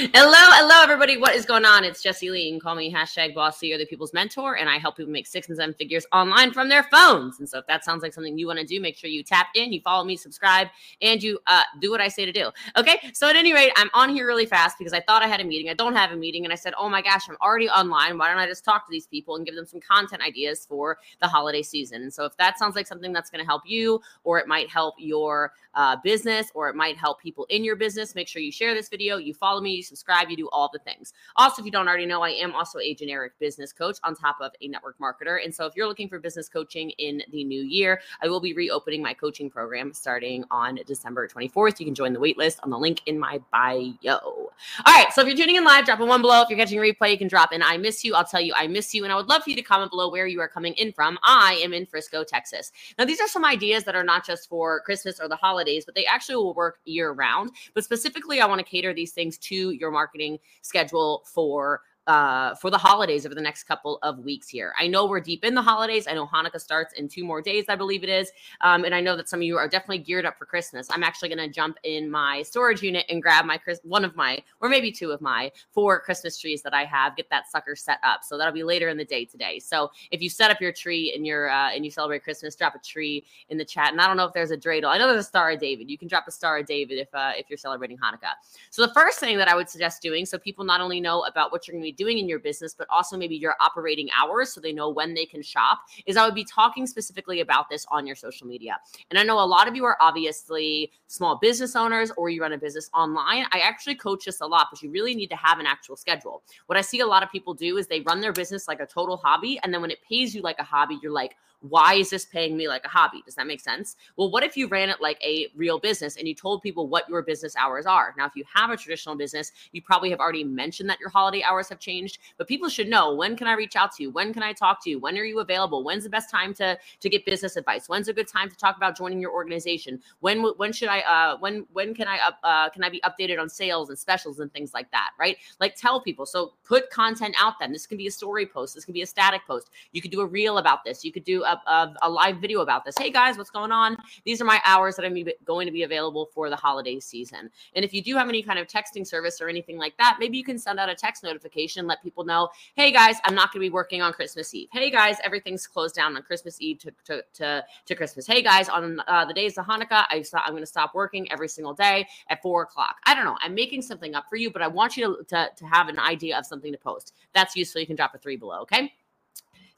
hello, hello, everybody. What is going on? It's Jessie Lee. You can call me hashtag Boss Lee or the people's mentor, and I help people make six and seven figures online from their phones. And so, if that sounds like something you want to do, make sure you tap in, you follow me, subscribe, and you uh, do what I say to do. Okay. So, at any rate, I'm on here really fast because I thought I had a meeting. I don't have a meeting, and I said, oh my gosh, I'm already online. Why don't I just talk to these people and give them some content ideas for the holiday season? And so, if that sounds like something that's going to help you, or it might help your uh, business, or it might help people in your business, make sure you share this video, you follow me, subscribe, you do all the things. Also, if you don't already know, I am also a generic business coach on top of a network marketer. And so if you're looking for business coaching in the new year, I will be reopening my coaching program starting on December 24th. You can join the waitlist on the link in my bio. All right. So if you're tuning in live, drop a one below. If you're catching a replay, you can drop in I miss you. I'll tell you I miss you. And I would love for you to comment below where you are coming in from. I am in Frisco, Texas. Now, these are some ideas that are not just for Christmas or the holidays, but they actually will work year round. But specifically, I want to cater these things to your marketing schedule for uh, for the holidays over the next couple of weeks here. I know we're deep in the holidays. I know Hanukkah starts in two more days, I believe it is. Um, and I know that some of you are definitely geared up for Christmas. I'm actually going to jump in my storage unit and grab my one of my, or maybe two of my four Christmas trees that I have, get that sucker set up. So that'll be later in the day today. So if you set up your tree and you're uh, and you celebrate Christmas, drop a tree in the chat. And I don't know if there's a dreidel. I know there's a Star of David. You can drop a Star of David if uh, if you're celebrating Hanukkah. So the first thing that I would suggest doing, so people not only know about what you're going to be doing in your business, but also maybe your operating hours so they know when they can shop, is I would be talking specifically about this on your social media. And I know a lot of you are obviously small business owners or you run a business online. I actually coach this a lot, but you really need to have an actual schedule. What I see a lot of people do is they run their business like a total hobby. And then when it pays you like a hobby, you're like, why is this paying me like a hobby? Does that make sense? Well, what if you ran it like a real business and you told people what your business hours are? Now, if you have a traditional business, you probably have already mentioned that your holiday hours have changed, but people should know when can I reach out to you? When can I talk to you? When are you available? When's the best time to to get business advice? When's a good time to talk about joining your organization? When when should I uh when when can I up uh can I be updated on sales and specials and things like that, right? Like tell people. So put content out then. This can be a story post, this can be a static post. You could do a reel about this. You could do a, a, a live video about this. Hey guys, what's going on? These are my hours that I'm going to be available for the holiday season. And if you do have any kind of texting service or anything like that, maybe you can send out a text notification, let people know, hey guys, I'm not going to be working on Christmas Eve. Hey guys, everything's closed down on Christmas Eve to, to, to, to Christmas. Hey guys, on uh, the days of Hanukkah, I I'm going to stop working every single day at four o'clock. I don't know. I'm making something up for you, but I want you to, to, to have an idea of something to post. That's useful. You can drop a three below. Okay.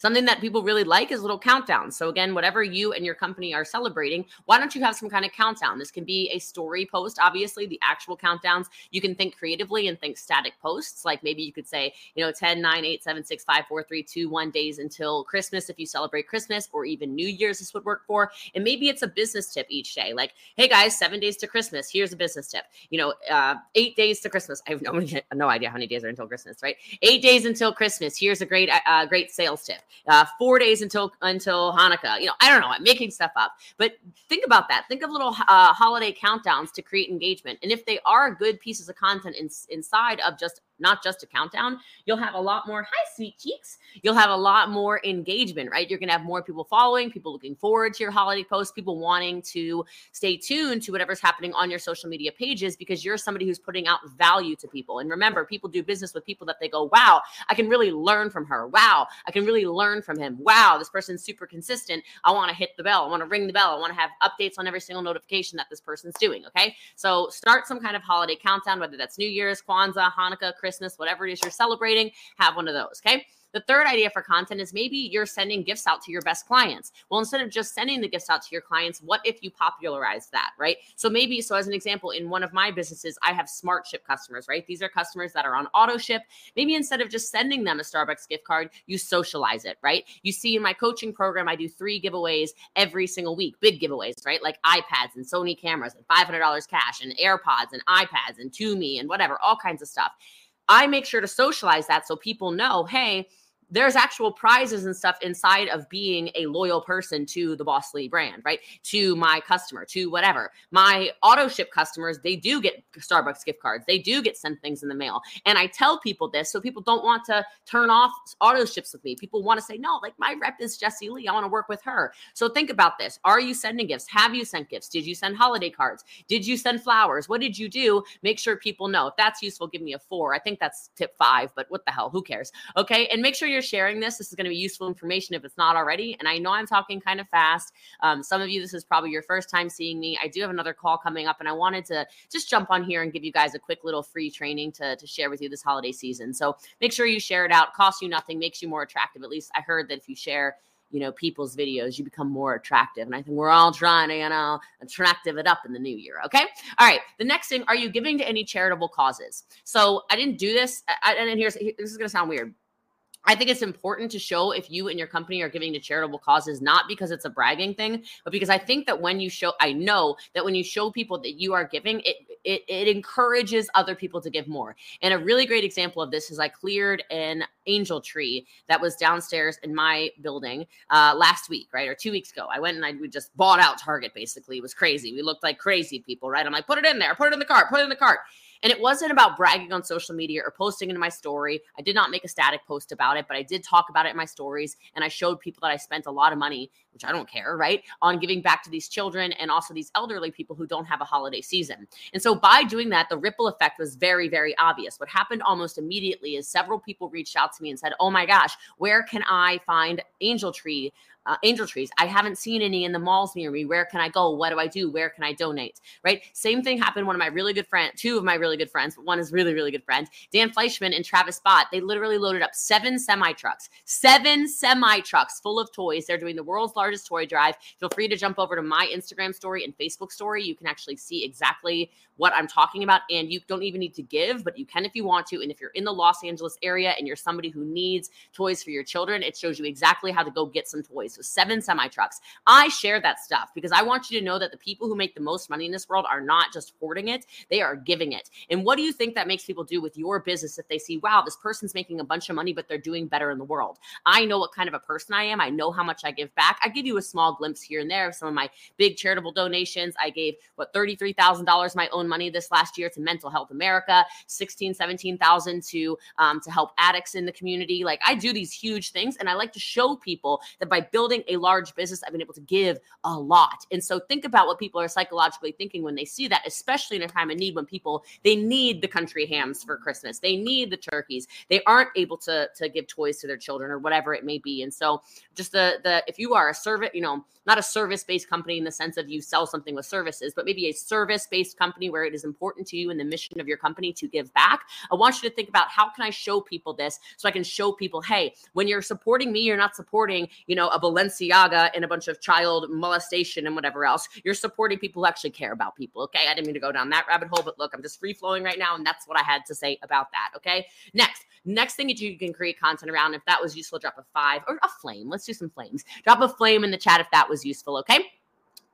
Something that people really like is little countdowns. So again, whatever you and your company are celebrating, why don't you have some kind of countdown? This can be a story post, obviously, the actual countdowns. You can think creatively and think static posts. Like maybe you could say, you know, 10, 9, 8, 7, 6, 5, 4, 3, 2, 1 days until Christmas if you celebrate Christmas, or even New Year's, this would work for. And maybe it's a business tip each day. Like, hey guys, seven days to Christmas. Here's a business tip. You know, uh, eight days to Christmas. I have no, no idea how many days are until Christmas, right? Eight days until Christmas. Here's a great, uh, great sales tip uh, four days until until Hanukkah. You know, I don't know. I'm making stuff up, but think about that. Think of little uh, holiday countdowns to create engagement, and if they are good pieces of content in, inside of just not just a countdown, you'll have a lot more, hi, sweet cheeks. You'll have a lot more engagement, right? You're going to have more people following, people looking forward to your holiday posts, people wanting to stay tuned to whatever's happening on your social media pages because you're somebody who's putting out value to people. And remember, people do business with people that they go, wow, I can really learn from her. Wow, I can really learn from him. Wow, this person's super consistent. I want to hit the bell. I want to ring the bell. I want to have updates on every single notification that this person's doing. Okay. So start some kind of holiday countdown, whether that's New Year's, Kwanzaa, Hanukkah, Christmas, whatever it is you're celebrating, have one of those. Okay. The third idea for content is maybe you're sending gifts out to your best clients. Well, instead of just sending the gifts out to your clients, what if you popularize that, right? So maybe, so as an example, in one of my businesses, I have smart ship customers, right? These are customers that are on auto ship. Maybe instead of just sending them a Starbucks gift card, you socialize it, right? You see in my coaching program, I do three giveaways every single week, big giveaways, right? Like iPads and Sony cameras and $500 cash and AirPods and iPads and Tumi and whatever, all kinds of stuff. I make sure to socialize that so people know, hey, there's actual prizes and stuff inside of being a loyal person to the Boss Lee brand, right? To my customer, to whatever. My auto ship customers, they do get Starbucks gift cards. They do get sent things in the mail. And I tell people this so people don't want to turn off auto ships with me. People want to say, no, like my rep is Jessie Lee. I want to work with her. So think about this. Are you sending gifts? Have you sent gifts? Did you send holiday cards? Did you send flowers? What did you do? Make sure people know. If that's useful, give me a four. I think that's tip five, but what the hell? Who cares? Okay. And make sure you're sharing this. This is going to be useful information if it's not already. And I know I'm talking kind of fast. Um, some of you, this is probably your first time seeing me. I do have another call coming up, and I wanted to just jump on here and give you guys a quick little free training to, to share with you this holiday season. So make sure you share it out. Costs you nothing, makes you more attractive. At least I heard that if you share, you know, people's videos, you become more attractive. And I think we're all trying to, you know, attractive it up in the new year. Okay. All right. The next thing, are you giving to any charitable causes? So I didn't do this. I, and here's, this is going to sound weird. I think it's important to show if you and your company are giving to charitable causes, not because it's a bragging thing, but because I think that when you show, I know that when you show people that you are giving, it it, it encourages other people to give more. And a really great example of this is I cleared an angel tree that was downstairs in my building uh, last week, right, or two weeks ago. I went and I we just bought out Target. Basically, it was crazy. We looked like crazy people, right? I'm like, put it in there, put it in the cart, put it in the cart. And it wasn't about bragging on social media or posting in my story. I did not make a static post about it, but I did talk about it in my stories. And I showed people that I spent a lot of money, which I don't care, right, on giving back to these children and also these elderly people who don't have a holiday season. And so by doing that, the ripple effect was very, very obvious. What happened almost immediately is several people reached out to me and said, Oh my gosh, where can I find Angel Tree? uh, angel trees. I haven't seen any in the malls near me. Where can I go? What do I do? Where can I donate? Right. Same thing happened. One of my really good friends, two of my really good friends, but one is really, really good friend, Dan Fleischman and Travis Bott. They literally loaded up seven semi trucks, seven semi trucks full of toys. They're doing the world's largest toy drive. Feel free to jump over to my Instagram story and Facebook story. You can actually see exactly what I'm talking about. And you don't even need to give, but you can if you want to. And if you're in the Los Angeles area and you're somebody who needs toys for your children, it shows you exactly how to go get some toys. So seven semi trucks. I share that stuff because I want you to know that the people who make the most money in this world are not just hoarding it, they are giving it. And what do you think that makes people do with your business if they see, wow, this person's making a bunch of money, but they're doing better in the world? I know what kind of a person I am. I know how much I give back. I give you a small glimpse here and there of some of my big charitable donations. I gave what $33,000 my own money this last year to Mental Health America, 16, 17,000 to um, to help addicts in the community. Like I do these huge things and I like to show people that by building a large business, I've been able to give a lot. And so think about what people are psychologically thinking when they see that, especially in a time of need when people they need the country hams for Christmas. They need the turkeys. They aren't able to to give toys to their children or whatever it may be. And so just the the if you are a service, you know, not a service-based company in the sense of you sell something with services, but maybe a service-based company where it is important to you in the mission of your company to give back. I want you to think about how can I show people this so I can show people, hey, when you're supporting me, you're not supporting, you know, a Balenciaga and a bunch of child molestation and whatever else. You're supporting people who actually care about people. Okay. I didn't mean to go down that rabbit hole, but look, I'm just free flowing right now. And that's what I had to say about that. Okay. Next, next thing that you can create content around, if that was useful, drop a five or a flame. Let's do some flames. Drop a flame in the chat if that was useful. Okay.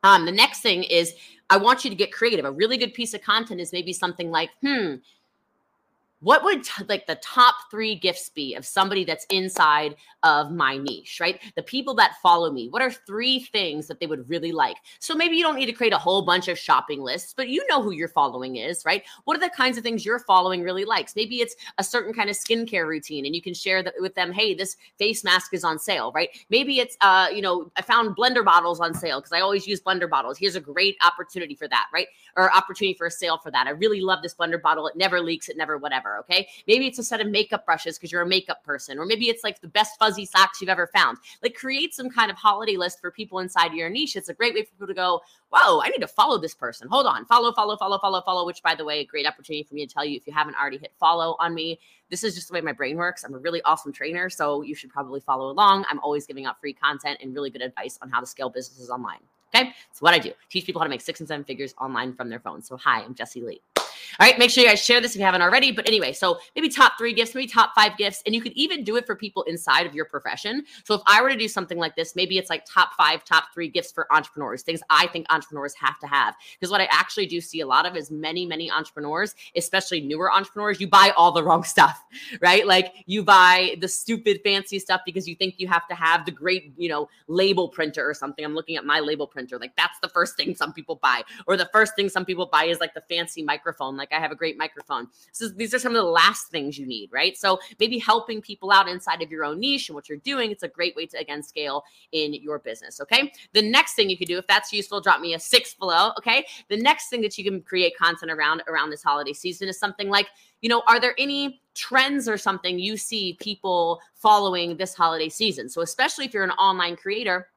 Um, the next thing is I want you to get creative. A really good piece of content is maybe something like, hmm, what would t- like the top three gifts be of somebody that's inside of my niche, right? The people that follow me, what are three things that they would really like? So maybe you don't need to create a whole bunch of shopping lists, but you know who your following is, right? What are the kinds of things your following really likes? Maybe it's a certain kind of skincare routine and you can share that with them, hey, this face mask is on sale, right? Maybe it's uh, you know, I found blender bottles on sale because I always use blender bottles. Here's a great opportunity for that, right? Or opportunity for a sale for that. I really love this blender bottle. It never leaks, it never whatever Okay. Maybe it's a set of makeup brushes because you're a makeup person, or maybe it's like the best fuzzy socks you've ever found. Like create some kind of holiday list for people inside your niche. It's a great way for people to go, whoa, I need to follow this person. Hold on. Follow, follow, follow, follow, follow, which by the way, a great opportunity for me to tell you if you haven't already hit follow on me. This is just the way my brain works. I'm a really awesome trainer. So you should probably follow along. I'm always giving out free content and really good advice on how to scale businesses online. Okay. So what I do, teach people how to make six and seven figures online from their phone. So hi, I'm Jessie Lee. Right, make sure you guys share this if you haven't already. But anyway, so maybe top three gifts, maybe top five gifts, and you could even do it for people inside of your profession. So if I were to do something like this, maybe it's like top five, top three gifts for entrepreneurs, things I think entrepreneurs have to have. Because what I actually do see a lot of is many, many entrepreneurs, especially newer entrepreneurs, you buy all the wrong stuff, right? Like you buy the stupid fancy stuff because you think you have to have the great, you know, label printer or something. I'm looking at my label printer. Like that's the first thing some people buy. Or the first thing some people buy is like the fancy microphone. Like I have a great microphone. So these are some of the last things you need, right? So maybe helping people out inside of your own niche and what you're doing, it's a great way to again scale in your business. Okay. The next thing you could do, if that's useful, drop me a six below. Okay. The next thing that you can create content around around this holiday season is something like you know, are there any trends or something you see people following this holiday season? So, especially if you're an online creator,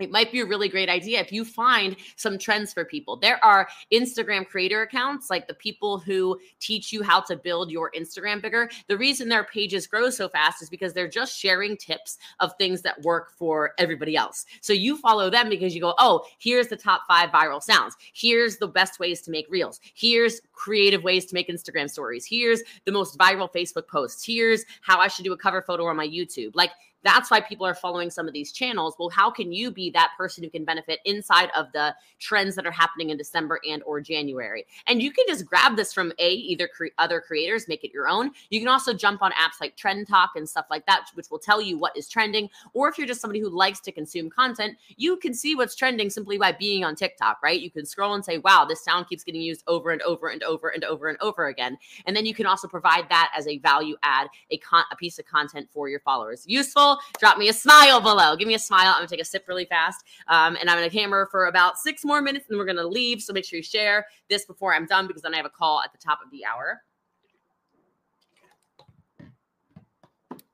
it might be a really great idea if you find some trends for people. There are Instagram creator accounts, like the people who teach you how to build your Instagram bigger. The reason their pages grow so fast is because they're just sharing tips of things that work for everybody else. So you follow them because you go, oh, here's the top five viral sounds. Here's the best ways to make reels. Here's creative ways to make Instagram stories. Here's the most viral Facebook posts. Here's how I should do a cover photo on my YouTube. Like, that's why people are following some of these channels. Well how can you be that person who can benefit inside of the trends that are happening in december and or january? And you can just grab this from a either cre- other creators make it your own. You can also jump on apps like trend talk and stuff like that which will tell you what is trending. Or if you're just somebody who likes to consume content you can see what's trending simply by being on tiktok right? You can scroll and say wow this sound keeps getting used over and over and over and over and over again. And then you can also provide that as a value add a, con- a piece of content for your followers. Useful drop me a smile below. Give me a smile. I'm gonna take a sip really fast. Um, and I'm gonna hammer for about six more minutes and we're gonna leave. So make sure you share this before I'm done because then I have a call at the top of the hour.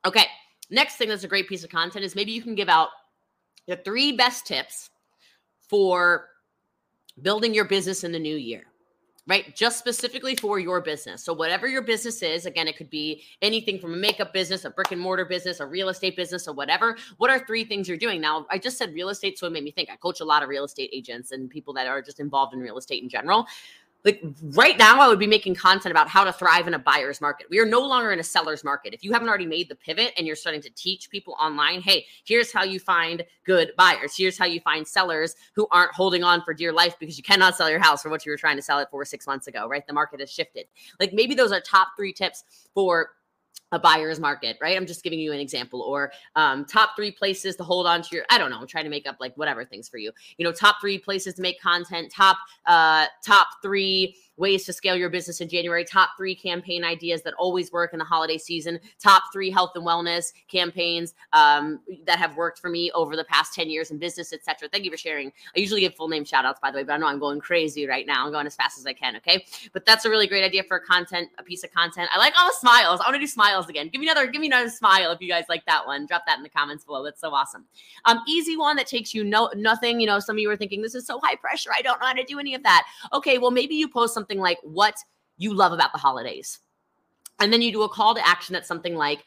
Okay. Next thing that's a great piece of content is maybe you can give out the three best tips for building your business in the new year right? Just specifically for your business. So, whatever your business is, again, it could be anything from a makeup business, a brick and mortar business, a real estate business, or whatever. What are three things you're doing? Now, I just said real estate, so it made me think I coach a lot of real estate agents and people that are just involved in real estate in general like right now i would be making content about how to thrive in a buyer's market. We are no longer in a seller's market. If you haven't already made the pivot and you're starting to teach people online hey here's how you find good buyers. Here's how you find sellers who aren't holding on for dear life because you cannot sell your house for what you were trying to sell it for six months ago right? The market has shifted. Like maybe those are top three tips for a buyer's market, right? I'm just giving you an example, or um, top three places to hold on to your. I don't know. I'm trying to make up like whatever things for you. You know, top three places to make content. Top uh, top three ways to scale your business in January, top three campaign ideas that always work in the holiday season, top three health and wellness campaigns um, that have worked for me over the past 10 years in business, etc. Thank you for sharing. I usually give full name shout outs, by the way, but I know I'm going crazy right now. I'm going as fast as I can. Okay. But that's a really great idea for content, a piece of content. I like all the smiles. I want to do smiles again. Give me another, give me another smile if you guys like that one. Drop that in the comments below. That's so awesome. Um, easy one that takes you no nothing. You know, some of you are thinking this is so high pressure. I don't know how to do any of that. Okay, well, maybe you post something like what you love about the holidays. And then you do a call to action that's something like,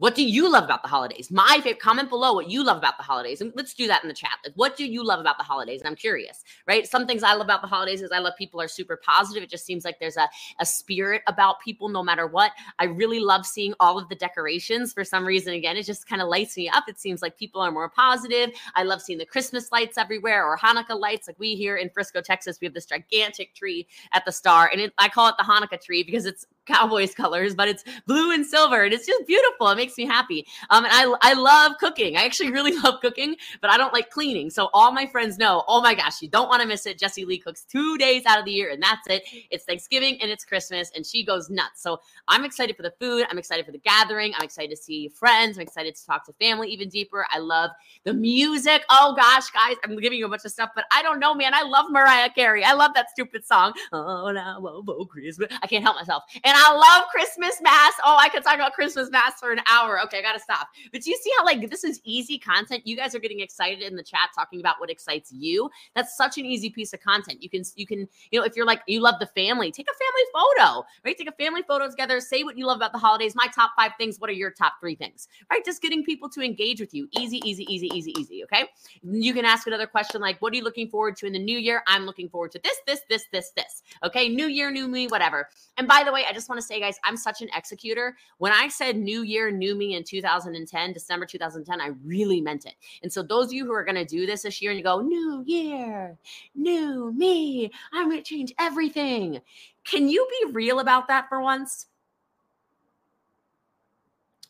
what do you love about the holidays? My favorite comment below what you love about the holidays. And let's do that in the chat. Like, what do you love about the holidays? And I'm curious, right? Some things I love about the holidays is I love people are super positive. It just seems like there's a, a spirit about people no matter what. I really love seeing all of the decorations for some reason. Again, it just kind of lights me up. It seems like people are more positive. I love seeing the Christmas lights everywhere or Hanukkah lights. Like we here in Frisco, Texas, we have this gigantic tree at the star. And it, I call it the Hanukkah tree because it's Cowboys colors, but it's blue and silver, and it's just beautiful. It makes me happy. Um, and I I love cooking. I actually really love cooking, but I don't like cleaning. So all my friends know. Oh my gosh, you don't want to miss it. Jessie Lee cooks two days out of the year, and that's it. It's Thanksgiving and it's Christmas, and she goes nuts. So I'm excited for the food. I'm excited for the gathering. I'm excited to see friends. I'm excited to talk to family even deeper. I love the music. Oh gosh, guys, I'm giving you a bunch of stuff, but I don't know, man. I love Mariah Carey. I love that stupid song. Oh, now, oh, Christmas. I can't help myself. And I love Christmas mass. Oh, I could talk about Christmas mass for an hour. Okay, I gotta stop. But do you see how like this is easy content? You guys are getting excited in the chat talking about what excites you. That's such an easy piece of content. You can you can you know if you're like you love the family, take a family photo, right? Take a family photo together. Say what you love about the holidays. My top five things. What are your top three things? Right? Just getting people to engage with you. Easy, easy, easy, easy, easy. Okay. You can ask another question like, "What are you looking forward to in the new year?" I'm looking forward to this, this, this, this, this. Okay. New year, new me, whatever. And by the way, I just want to say, guys, I'm such an executor. When I said new year, new me in 2010, December 2010, I really meant it. And so, those of you who are going to do this this year and you go, new year, new me, I'm going to change everything. Can you be real about that for once?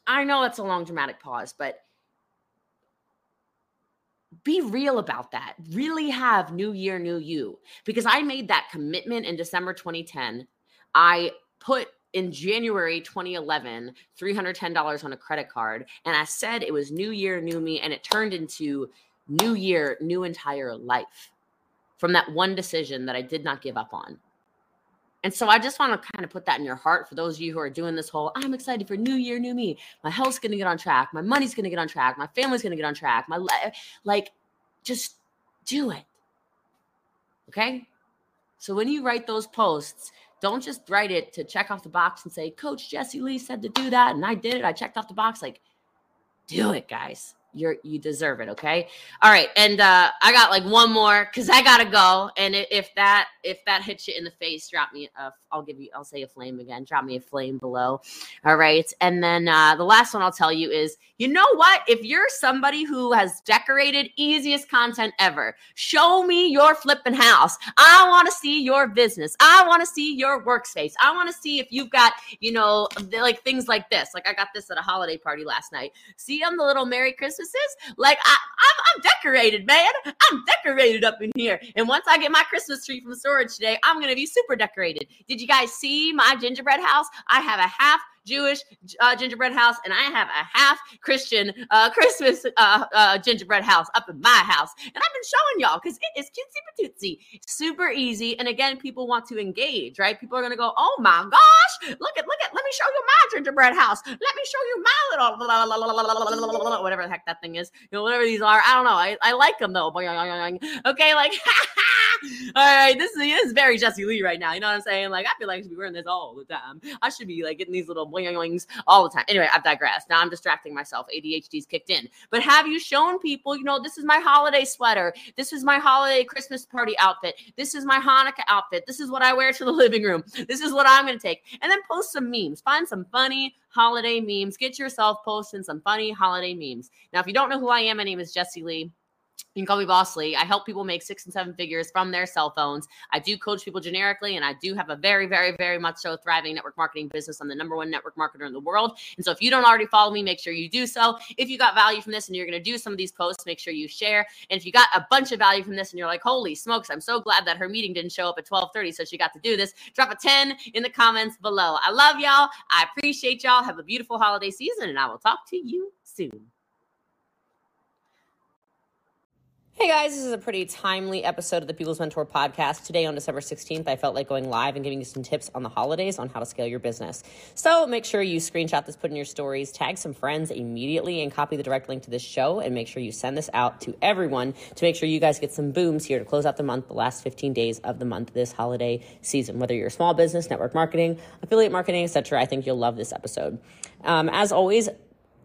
I know it's a long, dramatic pause, but be real about that. Really have new year, new you. Because I made that commitment in December 2010. I put in January 2011 $310 on a credit card and I said it was new year, new me, and it turned into new year, new entire life from that one decision that I did not give up on. And so I just want to kind of put that in your heart for those of you who are doing this whole I'm excited for new year, new me. My health's going to get on track. My money's going to get on track. My family's going to get on track. My life, like, just do it. Okay. So when you write those posts, don't just write it to check off the box and say, Coach Jessie Lee said to do that. And I did it. I checked off the box. Like, do it, guys you're you deserve it okay? All right and uh i got like one more because i gotta go and if that if that hits you in the face drop me a i'll give you i'll say a flame again drop me a flame below all right? And then uh the last one i'll tell you is you know what? If you're somebody who has decorated easiest content ever show me your flipping house. I want to see your business. I want to see your workspace. I want to see if you've got you know like things like this. Like i got this at a holiday party last night. See i'm the little merry christmas Christmases. Like I, I'm, I'm decorated, man. I'm decorated up in here. And once I get my Christmas tree from storage today, I'm gonna be super decorated. Did you guys see my gingerbread house? I have a half Jewish uh, gingerbread house, and I have a half Christian uh, Christmas uh, uh, gingerbread house up in my house. And I've been showing y'all because it is cutesy patootsy, super easy. And again, people want to engage, right? People are gonna go, "Oh my gosh, look at look at, let me show you my gingerbread house. Let me show you my little whatever the heck that thing is, you know, whatever these are. I don't know. I, I like them though. Okay, like." all right, this is, this is very Jessie Lee right now. You know what I'm saying? Like, I feel like I should be wearing this all the time. I should be like getting these little boings all the time. Anyway, I've digressed. Now I'm distracting myself. ADHD's kicked in. But have you shown people, you know, this is my holiday sweater. This is my holiday Christmas party outfit. This is my Hanukkah outfit. This is what I wear to the living room. This is what I'm going to take. And then post some memes. Find some funny holiday memes. Get yourself posting some funny holiday memes. Now, if you don't know who I am, my name is Jessie Lee. You can call me Boss Lee. I help people make six and seven figures from their cell phones. I do coach people generically, and I do have a very, very, very much so thriving network marketing business. I'm the number one network marketer in the world. And so if you don't already follow me, make sure you do so. If you got value from this and you're going to do some of these posts, make sure you share. And if you got a bunch of value from this and you're like, holy smokes, I'm so glad that her meeting didn't show up at 1230, so she got to do this, drop a 10 in the comments below. I love y'all. I appreciate y'all. Have a beautiful holiday season, and I will talk to you soon. Hey guys, this is a pretty timely episode of the People's Mentor podcast. Today on December 16th, I felt like going live and giving you some tips on the holidays on how to scale your business. So make sure you screenshot this, put in your stories, tag some friends immediately, and copy the direct link to this show. And make sure you send this out to everyone to make sure you guys get some booms here to close out the month, the last 15 days of the month this holiday season. Whether you're small business, network marketing, affiliate marketing, etc., I think you'll love this episode. Um, as always,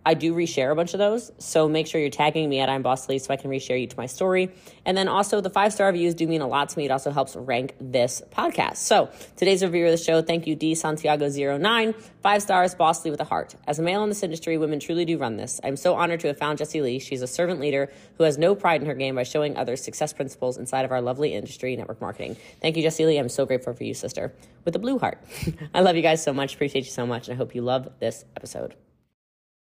I do reshare a bunch of those. So make sure you're tagging me at I'm Boss Lee so I can reshare you to my story. And then also the five star reviews do mean a lot to me. It also helps rank this podcast. So today's review of the show, thank you, D Santiago09. Five stars, Boss Lee with a heart. As a male in this industry, women truly do run this. I'm so honored to have found Jessie Lee. She's a servant leader who has no pride in her game by showing others success principles inside of our lovely industry, network marketing. Thank you, Jessie Lee. I'm so grateful for you, sister, with a blue heart. I love you guys so much. Appreciate you so much. And I hope you love this episode.